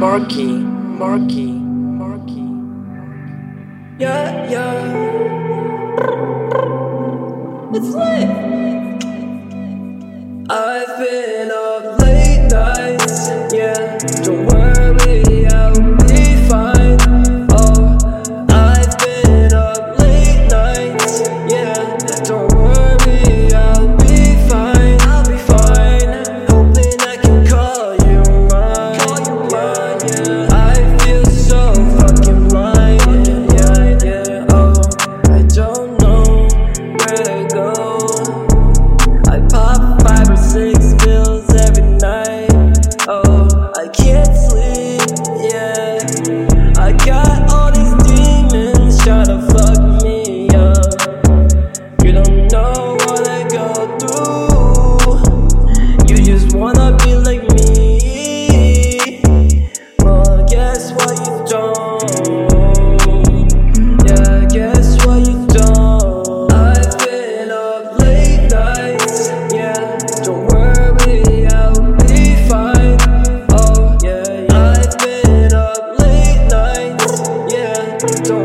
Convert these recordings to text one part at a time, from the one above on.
Marcky, Marcky, Marcky. Yeah, yeah. It's lit. I've been up late nights, yeah. Don't worry, I'll.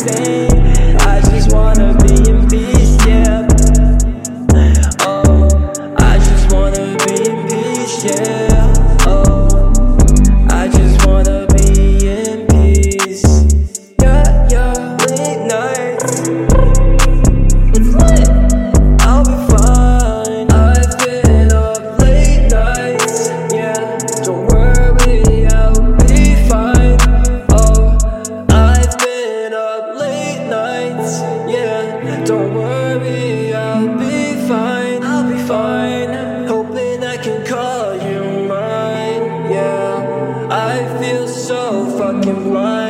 same I feel so fucking blind.